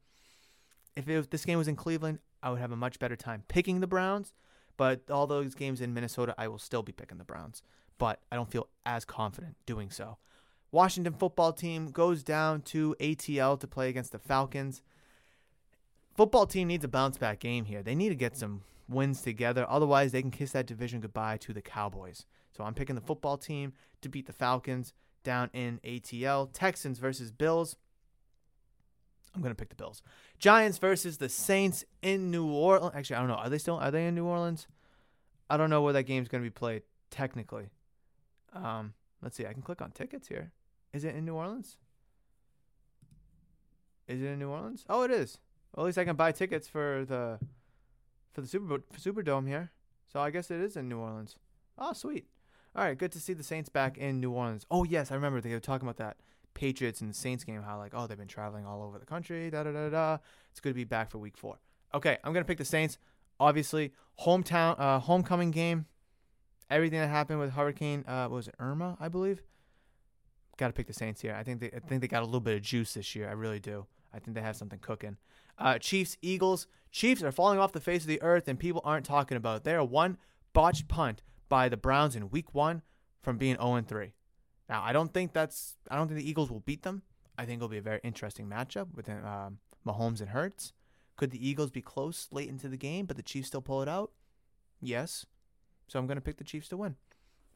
If, it, if this game was in Cleveland, I would have a much better time picking the Browns. But all those games in Minnesota, I will still be picking the Browns. But I don't feel as confident doing so. Washington football team goes down to ATL to play against the Falcons. Football team needs a bounce back game here. They need to get some wins together. Otherwise, they can kiss that division goodbye to the Cowboys. So I'm picking the football team to beat the Falcons down in ATL. Texans versus Bills. I'm gonna pick the Bills. Giants versus the Saints in New Orleans. Actually, I don't know. Are they still? Are they in New Orleans? I don't know where that game's to be played technically. Um, let's see. I can click on tickets here. Is it in New Orleans? Is it in New Orleans? Oh, it is. Well, at least I can buy tickets for the for the Super for Superdome here. So I guess it is in New Orleans. Oh, sweet. All right, good to see the Saints back in New Orleans. Oh yes, I remember they were talking about that Patriots and the Saints game. How like oh they've been traveling all over the country. Da da da da. It's good to be back for Week Four. Okay, I'm gonna pick the Saints. Obviously, hometown uh, homecoming game. Everything that happened with Hurricane uh, was it Irma, I believe. Got to pick the Saints here. I think they I think they got a little bit of juice this year. I really do. I think they have something cooking. Uh, Chiefs, Eagles. Chiefs are falling off the face of the earth, and people aren't talking about it. They are one botched punt by the Browns in Week One from being 0 3. Now, I don't think that's. I don't think the Eagles will beat them. I think it'll be a very interesting matchup with um, Mahomes and Hurts. Could the Eagles be close late into the game, but the Chiefs still pull it out? Yes. So I'm going to pick the Chiefs to win.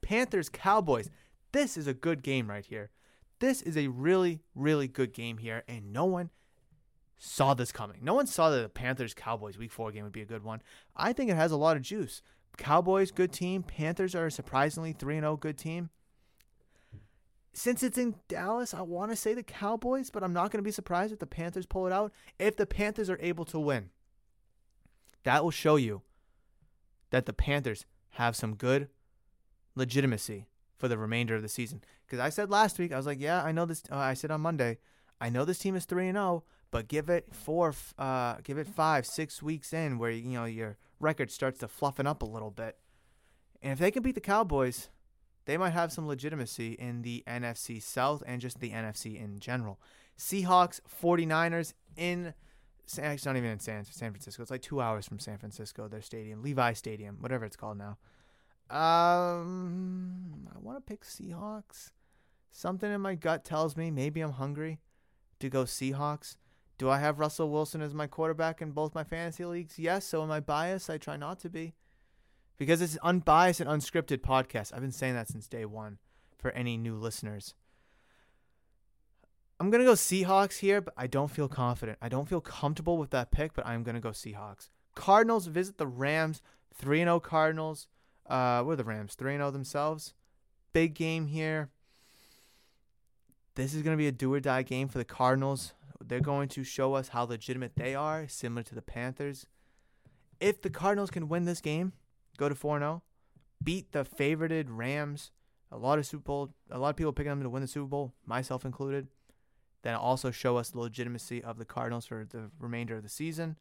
Panthers, Cowboys. This is a good game right here. This is a really, really good game here, and no one saw this coming. No one saw that the Panthers Cowboys week four game would be a good one. I think it has a lot of juice. Cowboys, good team. Panthers are a surprisingly 3 and 0 good team. Since it's in Dallas, I want to say the Cowboys, but I'm not going to be surprised if the Panthers pull it out. If the Panthers are able to win, that will show you that the Panthers have some good legitimacy for the remainder of the season. Because I said last week, I was like, yeah, I know this. Uh, I said on Monday, I know this team is 3 0, but give it four, uh, give it five, six weeks in where you know your record starts to fluffing up a little bit, and if they can beat the Cowboys, they might have some legitimacy in the NFC South and just the NFC in general. Seahawks, 49ers in. San, It's not even in San San Francisco. It's like two hours from San Francisco. Their stadium, Levi Stadium, whatever it's called now. Um, I want to pick Seahawks. Something in my gut tells me maybe I'm hungry to go Seahawks. Do I have Russell Wilson as my quarterback in both my fantasy leagues? Yes. So am I biased? I try not to be. Because it's unbiased and unscripted podcast. I've been saying that since day one for any new listeners. I'm going to go Seahawks here, but I don't feel confident. I don't feel comfortable with that pick, but I'm going to go Seahawks. Cardinals visit the Rams. 3 0 Cardinals. Uh, what are the Rams? 3 0 themselves. Big game here. This is going to be a do or die game for the Cardinals. They're going to show us how legitimate they are, similar to the Panthers. If the Cardinals can win this game, go to 4 0, beat the favorited Rams, a lot of Super Bowl, a lot of people picking them to win the Super Bowl, myself included, then also show us the legitimacy of the Cardinals for the remainder of the season.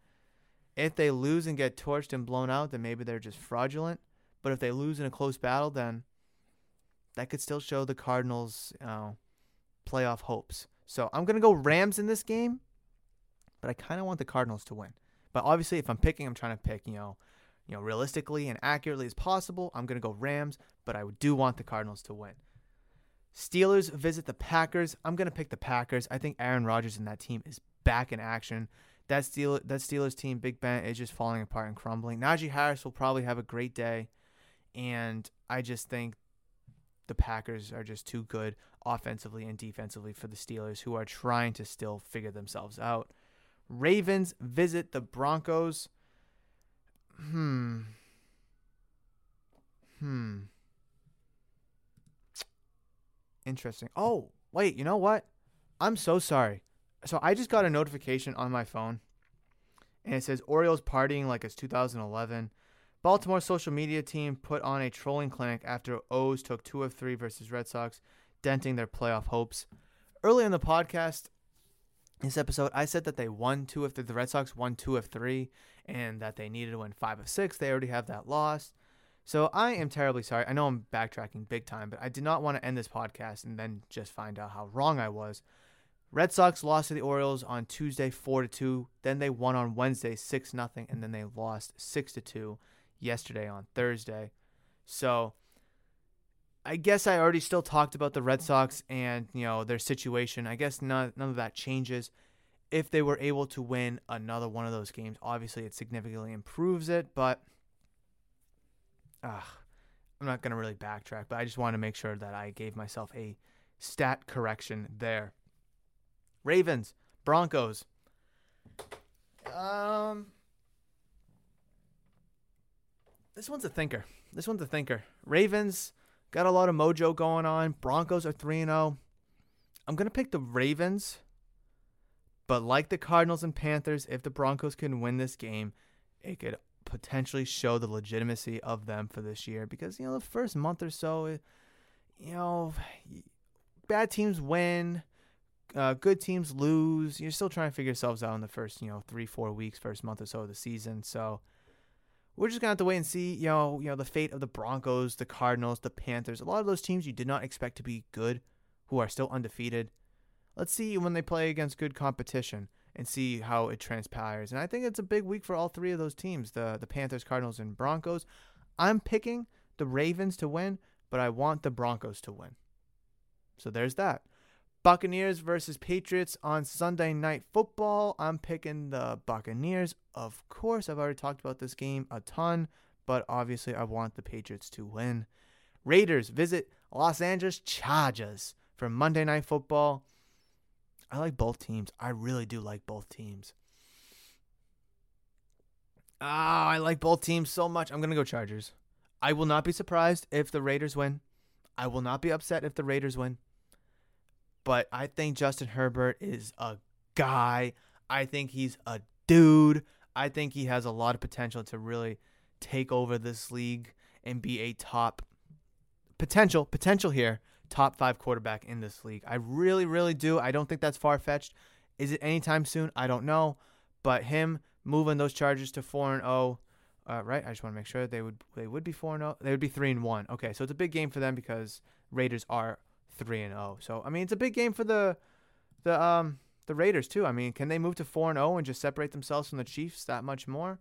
If they lose and get torched and blown out, then maybe they're just fraudulent. But if they lose in a close battle, then that could still show the Cardinals uh, playoff hopes. So I'm gonna go Rams in this game, but I kind of want the Cardinals to win. But obviously, if I'm picking, I'm trying to pick, you know, you know, realistically and accurately as possible. I'm gonna go Rams, but I do want the Cardinals to win. Steelers visit the Packers. I'm gonna pick the Packers. I think Aaron Rodgers and that team is back in action. That Steel that Steelers team, Big Ben, is just falling apart and crumbling. Najee Harris will probably have a great day, and I just think the Packers are just too good offensively and defensively for the Steelers, who are trying to still figure themselves out. Ravens visit the Broncos. Hmm. Hmm. Interesting. Oh, wait, you know what? I'm so sorry. So I just got a notification on my phone and it says Orioles partying like it's 2011. Baltimore social media team put on a trolling clinic after O's took two of three versus Red Sox, denting their playoff hopes. Early in the podcast, this episode, I said that they won two of the Red Sox won two of three, and that they needed to win five of six. They already have that loss. So I am terribly sorry. I know I'm backtracking big time, but I did not want to end this podcast and then just find out how wrong I was. Red Sox lost to the Orioles on Tuesday 4 to 2. Then they won on Wednesday 6 0 and then they lost 6 to 2 yesterday on Thursday. So I guess I already still talked about the Red Sox and, you know, their situation. I guess none, none of that changes. If they were able to win another one of those games, obviously it significantly improves it, but uh, I'm not going to really backtrack, but I just want to make sure that I gave myself a stat correction there. Ravens, Broncos. Um, this one's a thinker. This one's a thinker. Ravens got a lot of mojo going on. Broncos are 3 0. I'm going to pick the Ravens. But like the Cardinals and Panthers, if the Broncos can win this game, it could potentially show the legitimacy of them for this year. Because you know the first month or so you know bad teams win uh, good teams lose. You're still trying to figure yourselves out in the first you know three four weeks first month or so of the season. So we're just gonna have to wait and see you know you know the fate of the broncos the cardinals the panthers a lot of those teams you did not expect to be good who are still undefeated let's see when they play against good competition and see how it transpires. And I think it's a big week for all three of those teams the, the Panthers, Cardinals, and Broncos. I'm picking the Ravens to win, but I want the Broncos to win. So there's that. Buccaneers versus Patriots on Sunday Night Football. I'm picking the Buccaneers. Of course, I've already talked about this game a ton, but obviously I want the Patriots to win. Raiders visit Los Angeles Chargers for Monday Night Football. I like both teams. I really do like both teams. Ah, I like both teams so much. I'm going to go Chargers. I will not be surprised if the Raiders win. I will not be upset if the Raiders win. But I think Justin Herbert is a guy. I think he's a dude. I think he has a lot of potential to really take over this league and be a top potential potential here top five quarterback in this league. I really, really do. I don't think that's far fetched. Is it anytime soon? I don't know. But him moving those Chargers to four and zero, oh, uh, right? I just want to make sure they would they would be four and zero. Oh, they would be three and one. Okay, so it's a big game for them because Raiders are three and zero. So I mean, it's a big game for the the um the Raiders too. I mean, can they move to four and zero and just separate themselves from the Chiefs that much more?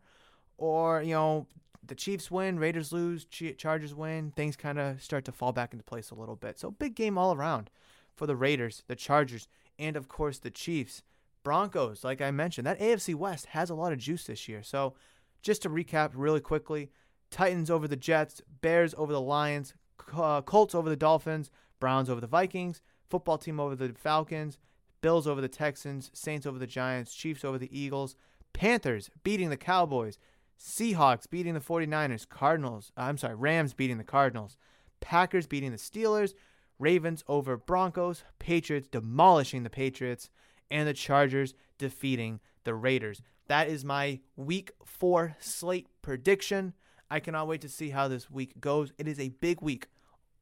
Or you know, the Chiefs win, Raiders lose, Chargers win, things kind of start to fall back into place a little bit. So big game all around for the Raiders, the Chargers, and of course the Chiefs. Broncos, like I mentioned, that AFC West has a lot of juice this year. So just to recap really quickly, Titans over the Jets, Bears over the Lions, uh, Colts over the Dolphins, Browns over the Vikings, football team over the Falcons, Bills over the Texans, Saints over the Giants, Chiefs over the Eagles, Panthers beating the Cowboys, Seahawks beating the 49ers, Cardinals, uh, I'm sorry, Rams beating the Cardinals, Packers beating the Steelers, Ravens over Broncos, Patriots demolishing the Patriots, and the Chargers defeating the Raiders. That is my week four slate prediction. I cannot wait to see how this week goes. It is a big week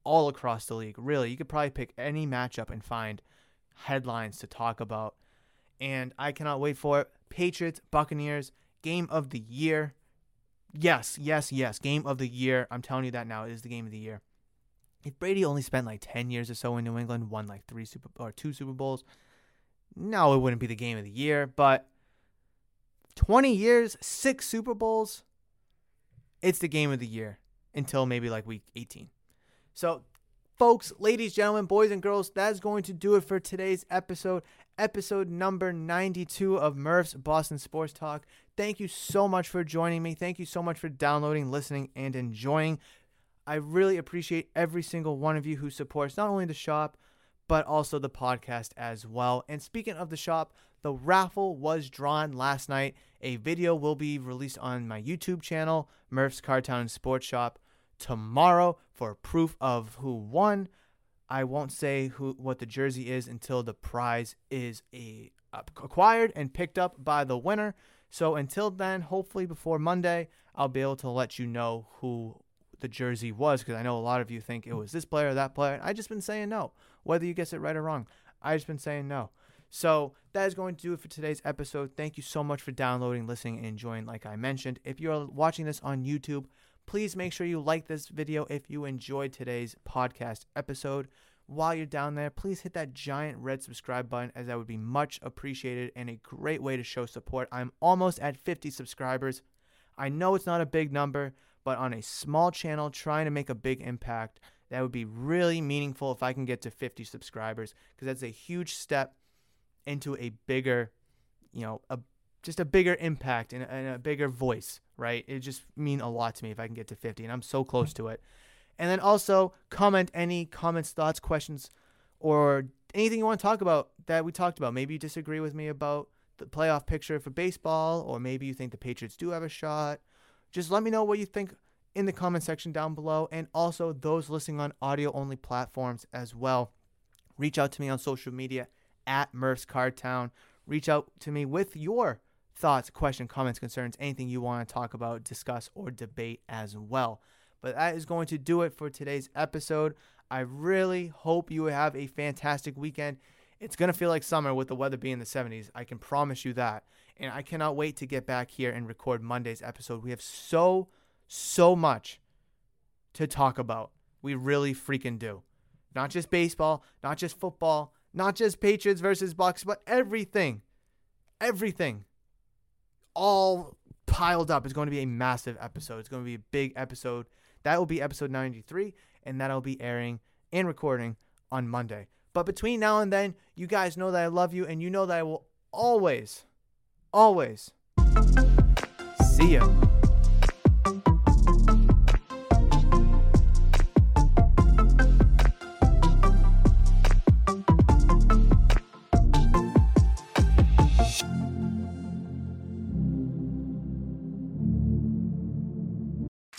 all across the league. Really, you could probably pick any matchup and find headlines to talk about. And I cannot wait for it. Patriots, Buccaneers, game of the year. Yes, yes, yes. Game of the year. I'm telling you that now. It is the game of the year. If Brady only spent like 10 years or so in New England, won like three Super or two Super Bowls, no, it wouldn't be the game of the year. But 20 years, six Super Bowls, it's the game of the year until maybe like week 18. So, folks, ladies, gentlemen, boys, and girls, that's going to do it for today's episode episode number 92 of Murph's Boston Sports Talk. Thank you so much for joining me. Thank you so much for downloading, listening, and enjoying. I really appreciate every single one of you who supports not only the shop, but also the podcast as well. And speaking of the shop, the raffle was drawn last night. A video will be released on my YouTube channel, Murph's Cardtown Sports Shop, tomorrow for proof of who won. I won't say who what the jersey is until the prize is a, acquired and picked up by the winner. So until then, hopefully before Monday, I'll be able to let you know who the jersey was because I know a lot of you think it was this player or that player. I just been saying no, whether you guess it right or wrong. I just been saying no. So that is going to do it for today's episode. Thank you so much for downloading, listening, and enjoying. Like I mentioned, if you're watching this on YouTube, Please make sure you like this video if you enjoyed today's podcast episode. While you're down there, please hit that giant red subscribe button as that would be much appreciated and a great way to show support. I'm almost at 50 subscribers. I know it's not a big number, but on a small channel trying to make a big impact, that would be really meaningful if I can get to 50 subscribers because that's a huge step into a bigger, you know, a just a bigger impact and a, and a bigger voice, right? It just mean a lot to me if I can get to 50, and I'm so close to it. And then also comment any comments, thoughts, questions, or anything you want to talk about that we talked about. Maybe you disagree with me about the playoff picture for baseball, or maybe you think the Patriots do have a shot. Just let me know what you think in the comment section down below, and also those listening on audio only platforms as well. Reach out to me on social media at Murph's Cardtown. Reach out to me with your thoughts, questions, comments, concerns, anything you want to talk about, discuss, or debate as well. But that is going to do it for today's episode. I really hope you have a fantastic weekend. It's going to feel like summer with the weather being in the 70s. I can promise you that. And I cannot wait to get back here and record Monday's episode. We have so, so much to talk about. We really freaking do. Not just baseball, not just football, not just Patriots versus Bucs, but everything. Everything. All piled up. It's going to be a massive episode. It's going to be a big episode. That will be episode 93, and that'll be airing and recording on Monday. But between now and then, you guys know that I love you, and you know that I will always, always see you.